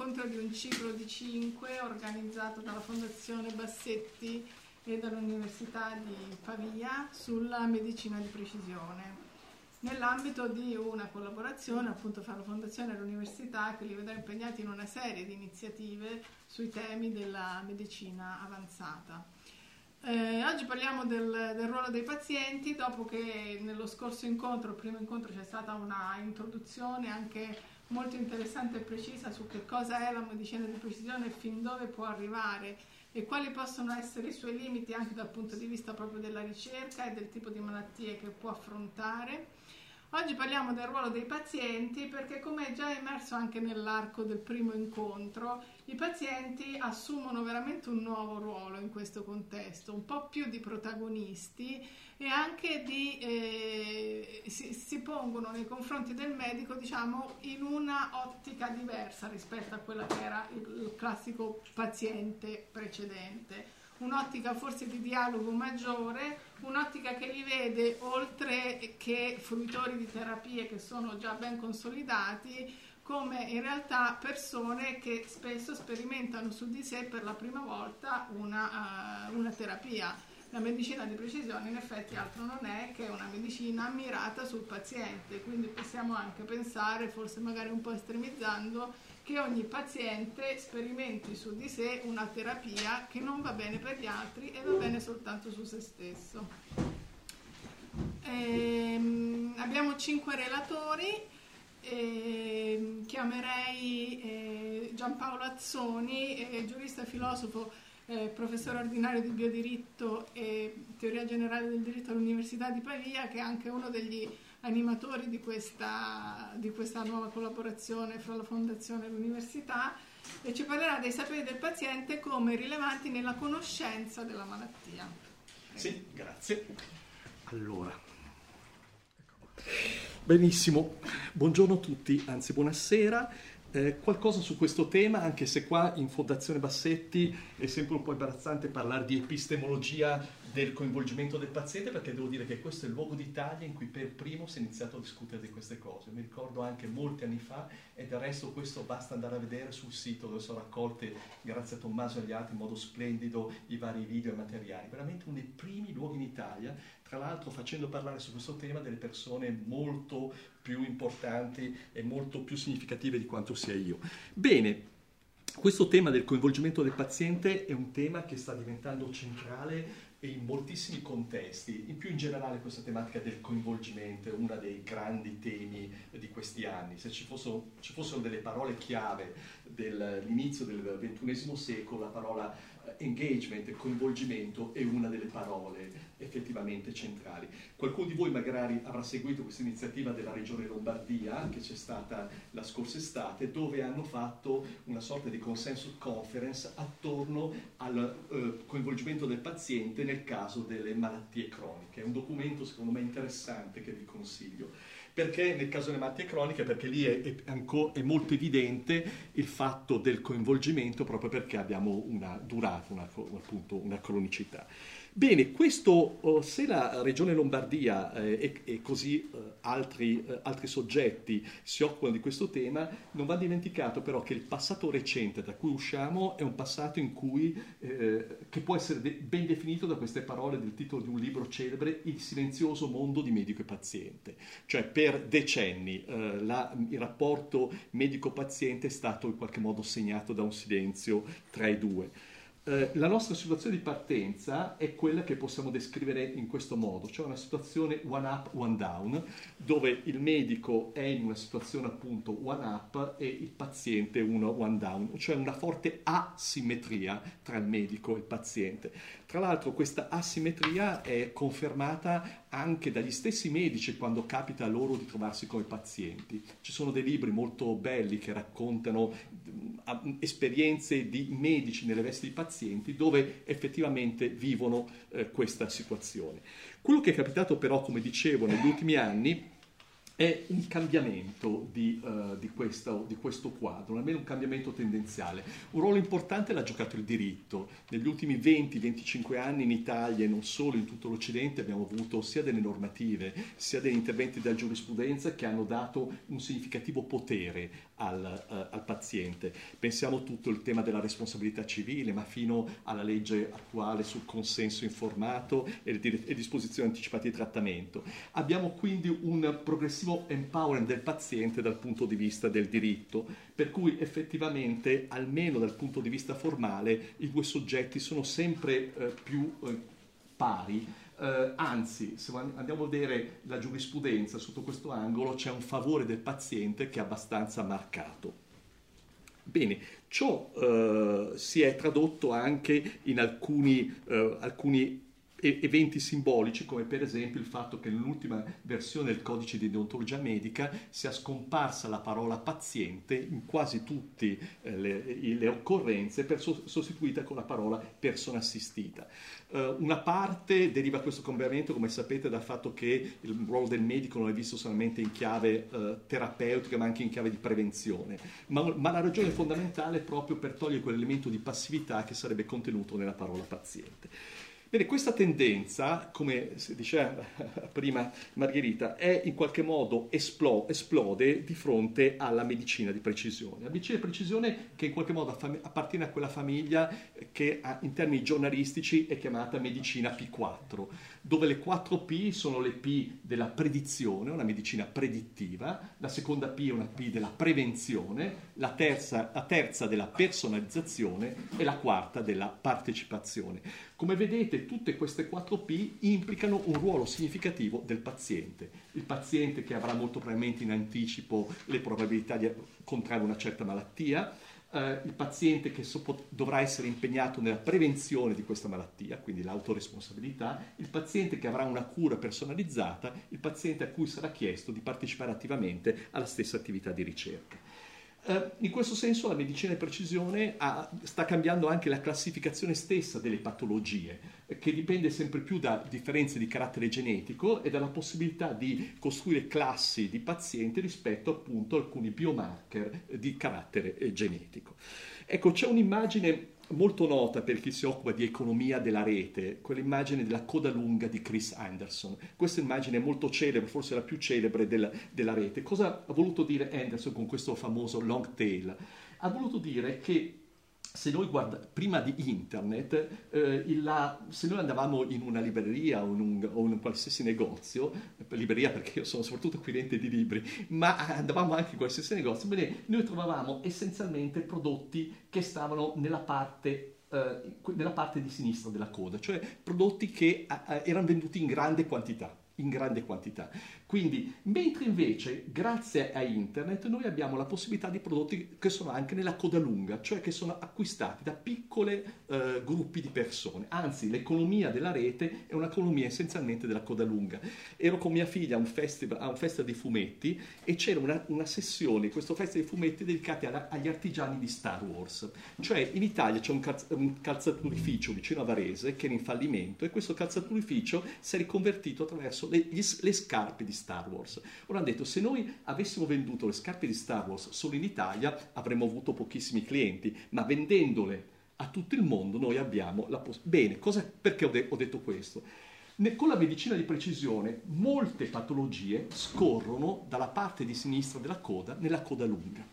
incontro di un ciclo di cinque organizzato dalla Fondazione Bassetti e dall'Università di Pavia sulla medicina di precisione nell'ambito di una collaborazione appunto fra la Fondazione e l'Università che li vedrà impegnati in una serie di iniziative sui temi della medicina avanzata. Eh, oggi parliamo del, del, ruolo dei pazienti, dopo che nello scorso incontro, il primo incontro, c'è stata una introduzione anche molto interessante e precisa su che cosa è la medicina di precisione e fin dove può arrivare e quali possono essere i suoi limiti anche dal punto di vista proprio della ricerca e del tipo di malattie che può affrontare. Oggi parliamo del ruolo dei pazienti perché come già emerso anche nell'arco del primo incontro, i pazienti assumono veramente un nuovo ruolo in questo contesto, un po' più di protagonisti e anche di, eh, si, si, pongono nei confronti del medico diciamo in una ottica diversa rispetto a quella che era il classico paziente precedente un'ottica forse di dialogo maggiore, un'ottica che li vede oltre che fruitori di terapie che sono già ben consolidati, come in realtà persone che spesso sperimentano su di sé per la prima volta una, uh, una terapia. La medicina di precisione in effetti altro non è che una medicina mirata sul paziente, quindi possiamo anche pensare, forse magari un po' estremizzando, che ogni paziente sperimenti su di sé una terapia che non va bene per gli altri e va bene soltanto su se stesso. Ehm, abbiamo cinque relatori, ehm, chiamerei eh, Giampaolo Azzoni, eh, giurista e filosofo, eh, professore ordinario di biodiritto e teoria generale del diritto all'Università di Pavia, che è anche uno degli animatori di questa, di questa nuova collaborazione fra la Fondazione e l'Università e ci parlerà dei saperi del paziente come rilevanti nella conoscenza della malattia. Sì, grazie. Allora, benissimo, buongiorno a tutti, anzi buonasera. Eh, qualcosa su questo tema, anche se qua in Fondazione Bassetti è sempre un po' imbarazzante parlare di epistemologia del coinvolgimento del paziente perché devo dire che questo è il luogo d'Italia in cui per primo si è iniziato a discutere di queste cose. Mi ricordo anche molti anni fa e del resto questo basta andare a vedere sul sito dove sono raccolte, grazie a Tommaso e agli altri, in modo splendido i vari video e materiali. Veramente uno dei primi luoghi in Italia, tra l'altro facendo parlare su questo tema delle persone molto più importanti e molto più significative di quanto sia io. Bene, questo tema del coinvolgimento del paziente è un tema che sta diventando centrale in moltissimi contesti, in più in generale questa tematica del coinvolgimento è uno dei grandi temi di questi anni. Se ci fossero, ci fossero delle parole chiave dell'inizio del XXI secolo, la parola engagement, il coinvolgimento è una delle parole effettivamente centrali. Qualcuno di voi magari avrà seguito questa iniziativa della Regione Lombardia che c'è stata la scorsa estate dove hanno fatto una sorta di consensus conference attorno al eh, coinvolgimento del paziente nel caso delle malattie croniche. È un documento secondo me interessante che vi consiglio. Perché nel caso delle malattie croniche? Perché lì è, è, è molto evidente il fatto del coinvolgimento proprio perché abbiamo una durata, una, appunto una cronicità. Bene, questo, oh, se la Regione Lombardia eh, e, così eh, altri, eh, altri, soggetti si occupano di questo tema, non va dimenticato però che il passato recente da cui usciamo è un passato in cui, eh, che può essere de- ben definito da queste parole del titolo di un libro celebre, Il silenzioso mondo di medico e paziente. Cioè per decenni eh, la, il rapporto medico-paziente è stato in qualche modo segnato da un silenzio tra i due. Eh, la nostra situazione di partenza è quella che possiamo descrivere in questo modo, cioè una situazione one up, one down, dove il medico è in una situazione appunto one up e il paziente uno one down, cioè una forte asimmetria tra il medico e il paziente. Tra l'altro questa asimmetria è confermata anche dagli stessi medici quando capita loro di trovarsi come pazienti. Ci sono dei libri molto belli che raccontano esperienze di medici nelle vesti di pazienti dove effettivamente vivono eh, questa situazione. Quello che è capitato però, come dicevo, negli ultimi anni è un cambiamento di, uh, di, questo, di, questo, quadro, almeno un cambiamento tendenziale. Un ruolo importante l'ha giocato il diritto. Negli ultimi 20-25 anni in Italia e non solo in tutto l'Occidente abbiamo avuto sia delle normative sia degli interventi della giurisprudenza che hanno dato un significativo potere al, uh, al paziente. Pensiamo tutto il tema della responsabilità civile, ma fino alla legge attuale sul consenso informato e le, e disposizioni anticipate di trattamento. Abbiamo quindi un progressivo progressivo empowerment del paziente dal punto di vista del diritto, per cui effettivamente, almeno dal punto di vista formale, i due soggetti sono sempre eh, più eh, pari. Eh, anzi, se andiamo a vedere la giurisprudenza sotto questo angolo, c'è un favore del paziente che è abbastanza marcato. Bene, ciò eh, si è tradotto anche in alcuni, eh, alcuni eventi simbolici come per esempio il fatto che nell'ultima versione del codice di deontologia medica sia scomparsa la parola paziente in quasi tutte eh, le, le, occorrenze per so, sostituita con la parola persona assistita. Uh, una parte deriva questo cambiamento, come sapete, dal fatto che il ruolo del medico non è visto solamente in chiave uh, terapeutica, ma anche in chiave di prevenzione. Ma, ma la ragione fondamentale è proprio per togliere quell'elemento di passività che sarebbe contenuto nella parola paziente. Bene, questa tendenza, come diceva prima Margherita, è in qualche modo esplo- esplode di fronte alla medicina di precisione. La medicina di precisione che in qualche modo appartiene a quella famiglia che in termini giornalistici è chiamata medicina P4 dove le 4 P sono le P della predizione, una medicina predittiva, la seconda P è una P della prevenzione, la terza, la terza della personalizzazione e la quarta della partecipazione. Come vedete tutte queste 4 P implicano un ruolo significativo del paziente. Il paziente che avrà molto probabilmente in anticipo le probabilità di contrarre una certa malattia, eh, il paziente che so- dovrà essere impegnato nella prevenzione di questa malattia, quindi l'autoresponsabilità, il paziente che avrà una cura personalizzata, il paziente a cui sarà chiesto di partecipare attivamente alla stessa attività di ricerca. Uh, in questo senso la medicina di precisione ha, sta cambiando anche la classificazione stessa delle patologie, eh, che dipende sempre più da differenze di carattere genetico e dalla possibilità di costruire classi di pazienti rispetto appunto a alcuni biomarker di carattere eh, genetico. Ecco, c'è un'immagine molto nota per chi si occupa di economia della rete, quell'immagine della coda lunga di Chris Anderson. Questa immagine è molto celebre, forse la più celebre della, della rete. Cosa ha voluto dire Anderson con questo famoso long tail? Ha voluto dire che se noi guardiamo, prima di internet, eh, la, se noi andavamo in una libreria o in un, o in un qualsiasi negozio, libreria perché io sono soprattutto acquirente di libri, ma andavamo anche in qualsiasi negozio, bene, noi trovavamo essenzialmente prodotti che stavano nella parte eh, nella parte di sinistra della coda, cioè prodotti che eh, erano venduti in grande quantità in grande quantità. Quindi, mentre invece, grazie a internet, noi abbiamo la possibilità di prodotti che sono anche nella coda lunga, cioè che sono acquistati da piccoli eh, gruppi di persone. Anzi, l'economia della rete è un'economia essenzialmente della coda lunga. Ero con mia figlia a un festival, a un festival di fumetti e c'era una, una sessione, questo festival di fumetti dedicati agli artigiani di Star Wars. Cioè, in Italia c'è un, calz- un calzaturificio vicino a Varese che era in fallimento e questo calzaturificio si è riconvertito attraverso le, gli, le scarpe di Star Wars. Ora hanno detto, se noi avessimo venduto le scarpe di Star Wars solo in Italia avremmo avuto pochissimi clienti, ma vendendole a tutto il mondo noi abbiamo la possibilità. Bene, cosa, perché ho, de- ho detto questo? con la medicina di precisione molte patologie scorrono dalla parte di sinistra della coda nella coda lunga.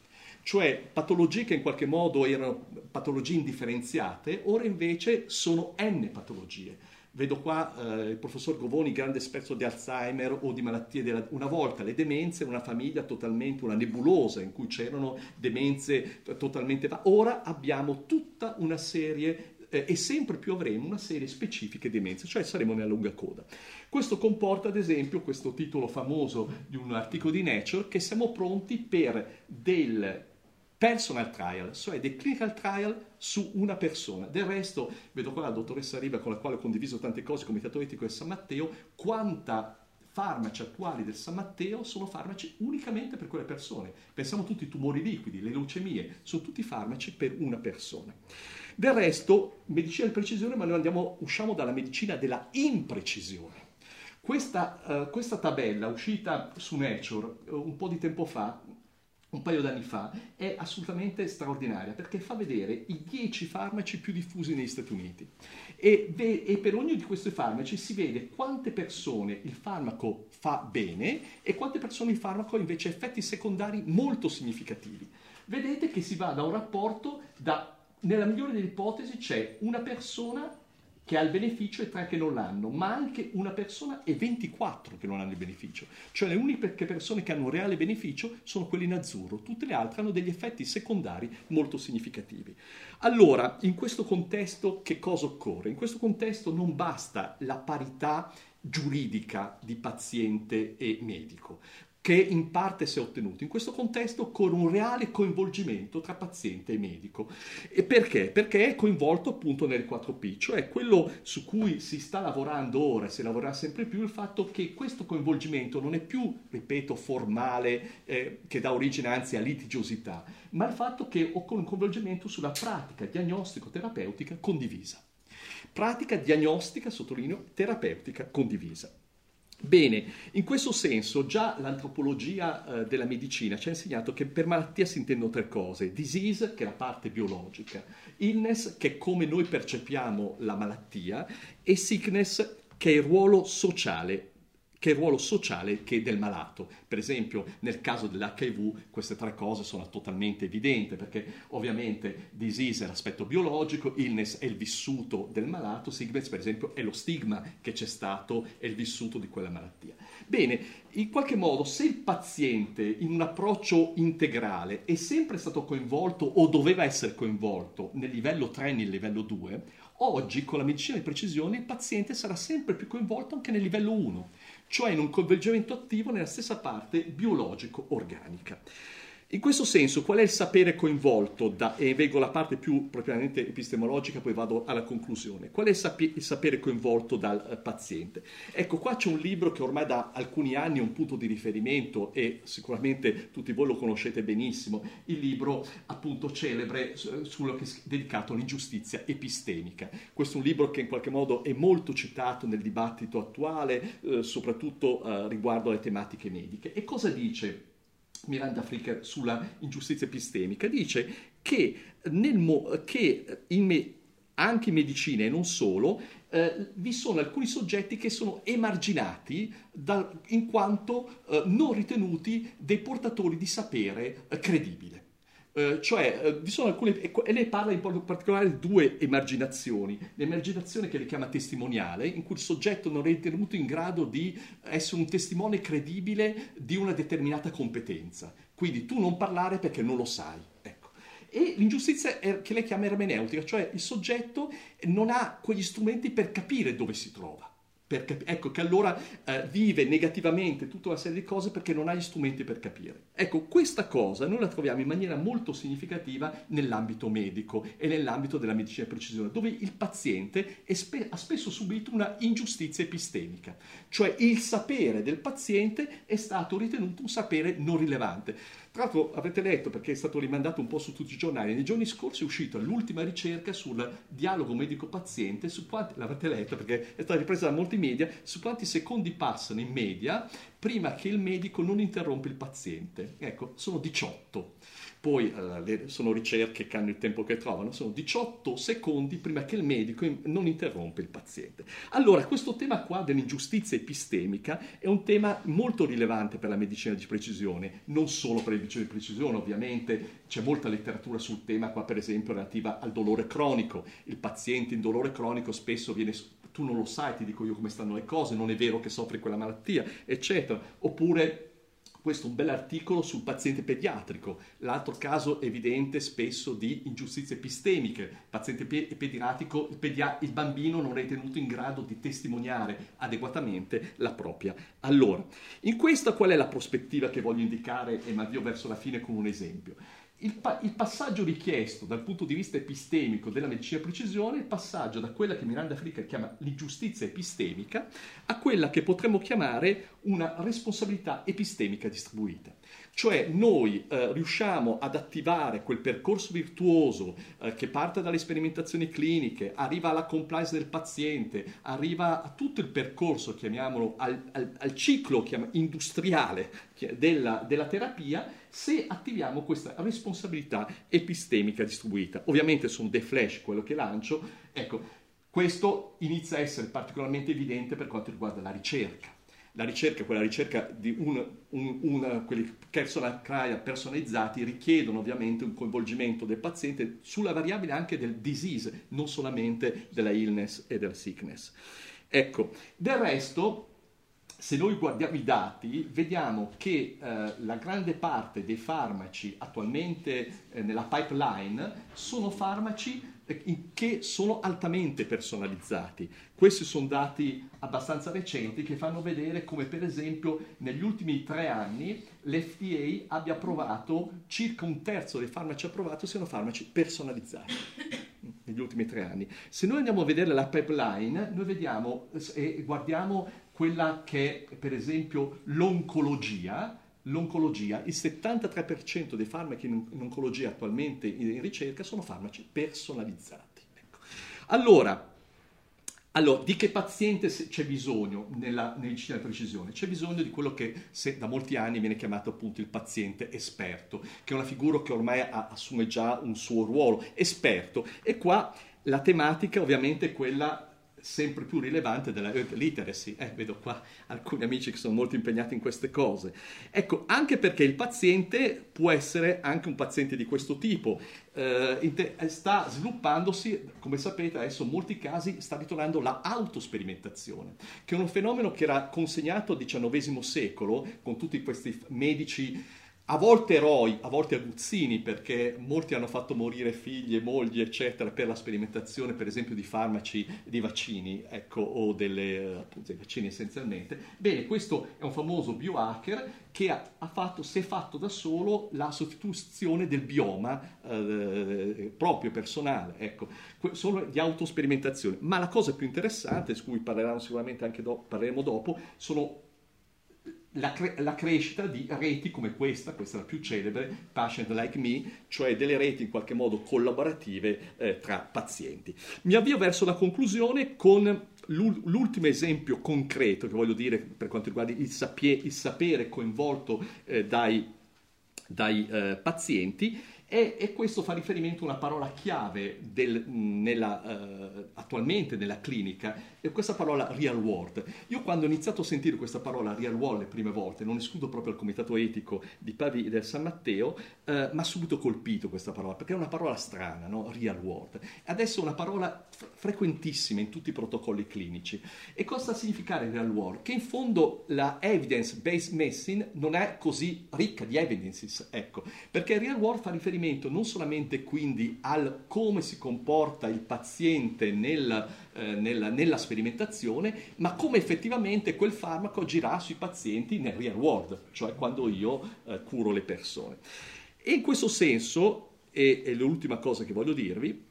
Cioè patologie che in qualche modo erano patologie indifferenziate, ora invece sono n patologie. Vedo qua eh, il professor Govoni, grande esperto di Alzheimer o di malattie della... Una volta le demenze una famiglia totalmente, una nebulosa in cui c'erano demenze totalmente... Ora abbiamo tutta una serie eh, e sempre più avremo una serie specifiche demenze, cioè saremo nella lunga coda. Questo comporta ad esempio questo titolo famoso di un articolo di Nature che siamo pronti per del personal trial, cioè dei clinical trial su una persona. Del resto, vedo qua la dottoressa Riva con la quale ho condiviso tante cose, comitato etico del San Matteo, quanta farmaci attuali del San Matteo sono farmaci unicamente per quelle persone. Pensiamo tutti i tumori liquidi, le leucemie, sono tutti farmaci per una persona. Del resto, medicina di precisione, ma noi andiamo, usciamo dalla medicina della imprecisione. Questa, uh, questa tabella uscita su Nature un po' di tempo fa un paio d'anni fa, è assolutamente straordinaria perché fa vedere i 10 farmaci più diffusi negli Stati Uniti e, e, per ognuno di questi farmaci si vede quante persone il farmaco fa bene e quante persone il farmaco ha invece effetti secondari molto significativi. Vedete che si va da un rapporto da, nella migliore delle ipotesi c'è una persona che ha il beneficio e tre che non l'hanno, ma anche una persona e 24 che non hanno il beneficio. Cioè le uniche persone che hanno un reale beneficio sono quelle in azzurro, tutte le altre hanno degli effetti secondari molto significativi. Allora, in questo contesto che cosa occorre? In questo contesto non basta la parità giuridica di paziente e medico, che in parte si è ottenuto. In questo contesto con un reale coinvolgimento tra paziente e medico. E perché? Perché è coinvolto appunto nel 4P, cioè quello su cui si sta lavorando ora, si lavorerà sempre più, il fatto che questo coinvolgimento non è più, ripeto, formale, eh, che dà origine anzi a litigiosità, ma il fatto che occorre un coinvolgimento sulla pratica diagnostico-terapeutica condivisa. Pratica diagnostica, sottolineo, terapeutica condivisa. Bene, in questo senso già l'antropologia eh, della medicina ci ha insegnato che per malattia si intendono tre cose, disease che è la parte biologica, illness che è come noi percepiamo la malattia e sickness che è il ruolo sociale che ruolo sociale che del malato. Per esempio, nel caso dell'HIV queste tre cose sono totalmente evidenti, perché ovviamente disease è l'aspetto biologico, illness è il vissuto del malato, sickness per esempio è lo stigma che c'è stato, è il vissuto di quella malattia. Bene, in qualche modo se il paziente in un approccio integrale è sempre stato coinvolto o doveva essere coinvolto nel livello 3 e nel livello 2, oggi con la medicina di precisione il paziente sarà sempre più coinvolto anche nel livello 1 cioè in un coinvolgimento attivo nella stessa parte biologico-organica. In questo senso, qual è il sapere coinvolto? Da, e vengo alla parte più propriamente epistemologica, poi vado alla conclusione. Qual è il, sapere coinvolto dal uh, paziente? Ecco, qua c'è un libro che ormai da alcuni anni è un punto di riferimento e sicuramente tutti voi lo conoscete benissimo, il libro appunto celebre su, su, dedicato all'ingiustizia epistemica. Questo è un libro che in qualche modo è molto citato nel dibattito attuale, eh, soprattutto eh, riguardo alle tematiche mediche. E cosa dice? Miranda Fricker sulla ingiustizia epistemica, dice che, mo- che in me- anche in medicina e non solo, eh, vi sono alcuni soggetti che sono emarginati da, in quanto eh, non ritenuti dei portatori di sapere eh, credibile. Eh, cioè, eh, vi sono alcune, e lei parla in particolare di due emarginazioni. L'emarginazione che le chiama testimoniale, in cui il soggetto non è ritenuto in grado di essere un testimone credibile di una determinata competenza. Quindi tu non parlare perché non lo sai. Ecco. E l'ingiustizia che lei chiama ermeneutica, cioè il soggetto non ha quegli strumenti per capire dove si trova. Perché, ecco che allora eh, vive negativamente tutta una serie di cose perché non ha gli strumenti per capire. Ecco, questa cosa noi la troviamo in maniera molto significativa nell'ambito medico e nell'ambito della medicina di precisione, dove il paziente spe- ha spesso subito una ingiustizia epistemica, cioè il sapere del paziente è stato ritenuto un sapere non rilevante. Tra l'altro avete letto, perché è stato rimandato un po' su tutti i giornali, nei giorni scorsi è uscita l'ultima ricerca sul dialogo medico-paziente, su quanti, l'avete letto perché è stata ripresa da molti media, su quanti secondi passano in media prima che il medico non interrompa il paziente. Ecco, sono 18 poi eh, sono ricerche che hanno il tempo che trovano, sono 18 secondi prima che il medico non interrompa il paziente. Allora, questo tema qua dell'ingiustizia epistemica è un tema molto rilevante per la medicina di precisione, non solo per la medicina di precisione, ovviamente c'è molta letteratura sul tema qua, per esempio, relativa al dolore cronico. Il paziente in dolore cronico spesso viene tu non lo sai, ti dico io come stanno le cose, non è vero che soffri quella malattia, eccetera. Oppure questo un bell'articolo sul paziente pediatrico, l'altro caso evidente spesso di ingiustizie epistemiche, paziente pediatrico, il, pedia- il bambino non è tenuto in grado di testimoniare adeguatamente la propria. Allora, in questa qual è la prospettiva che voglio indicare e mi avvio verso la fine con un esempio? Il, pa- il, passaggio richiesto dal punto di vista epistemico della medicina precisione è il passaggio da quella che Miranda Fricker chiama l'ingiustizia epistemica a quella che potremmo chiamare una responsabilità epistemica distribuita. Cioè noi eh, riusciamo ad attivare quel percorso virtuoso eh, che parte dalle sperimentazioni cliniche, arriva alla compliance del paziente, arriva a tutto il percorso, chiamiamolo, al, al, al ciclo chiam- industriale della, della terapia, se attiviamo questa responsabilità epistemica distribuita. Ovviamente sono dei flash quello che lancio, ecco, questo inizia a essere particolarmente evidente per quanto riguarda la ricerca la ricerca, quella ricerca di un, un, un, quelli personal trial personalizzati richiedono ovviamente un coinvolgimento del paziente sulla variabile anche del disease, non solamente della illness e della sickness. Ecco, del resto, se noi guardiamo i dati, vediamo che eh, la grande parte dei farmaci attualmente eh, nella pipeline sono farmaci che sono altamente personalizzati. Questi sono dati abbastanza recenti che fanno vedere come per esempio negli ultimi tre anni l'FDA abbia approvato circa un terzo dei farmaci approvati siano farmaci personalizzati negli ultimi tre anni. Se noi andiamo a vedere la pipeline, noi vediamo e guardiamo quella che è per esempio l'oncologia, l'oncologia, il 73% dei farmaci in, oncologia attualmente in, ricerca sono farmaci personalizzati. Ecco. Allora, allora, di che paziente c'è bisogno nella medicina di precisione? C'è bisogno di quello che se, da molti anni viene chiamato appunto il paziente esperto, che è una figura che ormai assume già un suo ruolo, esperto. E qua la tematica ovviamente è quella sempre più rilevante della earth literacy. Eh, vedo qua alcuni amici che sono molto impegnati in queste cose. Ecco, anche perché il paziente può essere anche un paziente di questo tipo. Eh, sta sviluppandosi, come sapete adesso in molti casi sta ritornando l'autosperimentazione, che è un fenomeno che era consegnato al XIX secolo con tutti questi medici a volte eroi, a volte aguzzini, perché molti hanno fatto morire figli e mogli, eccetera, per la sperimentazione, per esempio, di farmaci, di vaccini, ecco, o delle, appunto, dei vaccini essenzialmente. Bene, questo è un famoso biohacker che ha, ha fatto, si è fatto da solo la sostituzione del bioma eh, proprio personale, ecco, solo di autosperimentazione. Ma la cosa più interessante, su cui parleranno sicuramente anche do, parleremo dopo, sono la, cre- la, crescita di reti come questa, questa è la più celebre, Patient Like Me, cioè delle reti in qualche modo collaborative eh, tra pazienti. Mi avvio verso la conclusione con l'ultimo esempio concreto che voglio dire per quanto riguarda il, sapie- il sapere coinvolto eh, dai, dai eh, pazienti e, e, questo fa riferimento a una parola chiave del, nella, uh, attualmente nella clinica, è questa parola real world. Io quando ho iniziato a sentire questa parola real world le prime volte, non escludo proprio il comitato etico di Pavia del San Matteo, uh, mi ha subito colpito questa parola, perché è una parola strana, no? real world. Adesso è una parola f- frequentissima in tutti i protocolli clinici. E cosa sta a significare real world? Che in fondo la evidence-based medicine non è così ricca di evidences, ecco, perché real world fa riferimento riferimento non solamente quindi al come si comporta il paziente nel, eh, nella, nella, sperimentazione, ma come effettivamente quel farmaco agirà sui pazienti nel real world, cioè quando io eh, curo le persone. E in questo senso, e, e l'ultima cosa che voglio dirvi,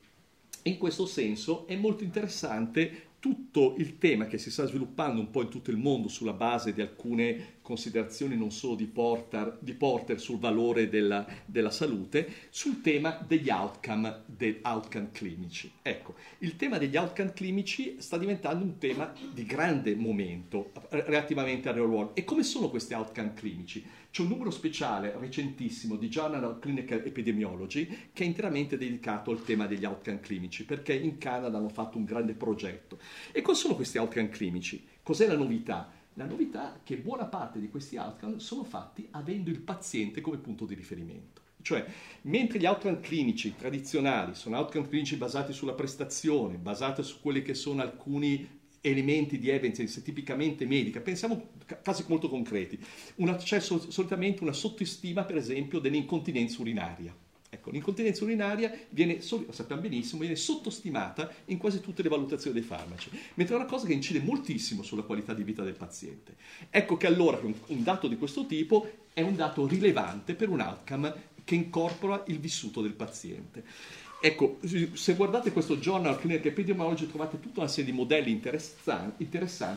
in questo senso è molto interessante tutto il tema che si sta sviluppando un po' in tutto il mondo sulla base di alcune considerazioni non solo di Porter, di Porter sul valore della, della, salute, sul tema degli outcome, degli outcome clinici. Ecco, il tema degli outcome clinici sta diventando un tema di grande momento relativamente al real world. E come sono questi outcome clinici? C'è un numero speciale recentissimo di Journal of Clinical Epidemiology che è interamente dedicato al tema degli outcome clinici, perché in Canada hanno fatto un grande progetto. E cosa sono questi outcome clinici? Cos'è la novità? La novità è che buona parte di questi outcome sono fatti avendo il paziente come punto di riferimento. Cioè, mentre gli outcome clinici tradizionali sono outcome clinici basati sulla prestazione, basati su quelli che sono alcuni elementi di evidence tipicamente medica, pensiamo a casi molto concreti. Una, c'è solitamente una sottostima, per esempio, dell'incontinenza urinaria Ecco, l'incontinenza urinaria viene, lo sappiamo benissimo, viene sottostimata in quasi tutte le valutazioni dei farmaci, mentre è una cosa che incide moltissimo sulla qualità di vita del paziente. Ecco che allora un, un dato di questo tipo è un dato rilevante per un outcome che incorpora il vissuto del paziente. Ecco, se guardate questo Journal Clinical Epidemiology trovate tutta una serie di modelli interessanti,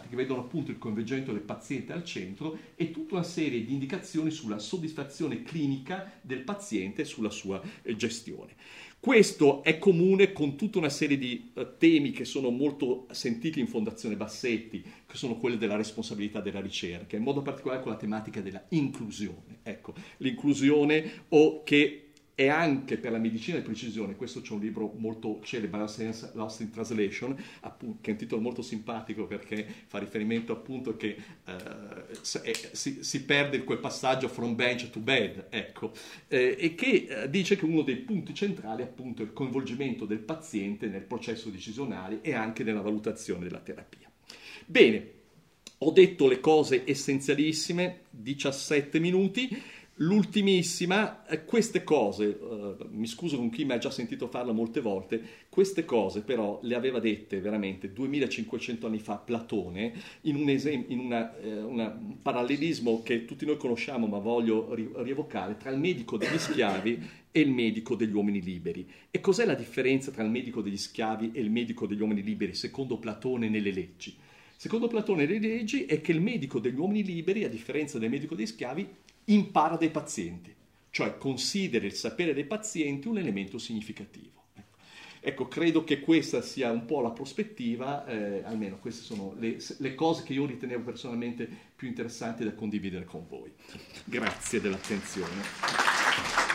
che vedono appunto il coinvolgimento del paziente al centro e tutta una serie di indicazioni sulla soddisfazione clinica del paziente e sulla sua eh, gestione. Questo è comune con tutta una serie di uh, temi che sono molto sentiti in Fondazione Bassetti, che sono quelli della responsabilità della ricerca, in modo particolare con la tematica della inclusione. Ecco, l'inclusione o che e anche per la medicina di precisione, questo c'è un libro molto celebre, Lost in Translation, appunto, che è un titolo molto simpatico perché fa riferimento appunto che eh, si, si, perde quel passaggio from bench to bed, ecco, eh, e che eh, dice che uno dei punti centrali è appunto il coinvolgimento del paziente nel processo decisionale e anche nella valutazione della terapia. Bene, ho detto le cose essenzialissime, 17 minuti. L'ultimissima, eh, queste cose, uh, mi scuso con chi mi ha già sentito farla molte volte, queste cose però le aveva dette veramente 2500 anni fa Platone in un, esem- in una, eh, una, un parallelismo che tutti noi conosciamo ma voglio ri- rievocare tra il medico degli schiavi e il medico degli uomini liberi. E cos'è la differenza tra il medico degli schiavi e il medico degli uomini liberi secondo Platone nelle leggi? Secondo Platone nelle leggi è che il medico degli uomini liberi, a differenza del medico degli schiavi, impara dai pazienti, cioè considera il sapere dei pazienti un elemento significativo. Ecco, ecco credo che questa sia un po' la prospettiva, eh, almeno queste sono le, le, cose che io ritenevo personalmente più interessanti da condividere con voi. Grazie dell'attenzione.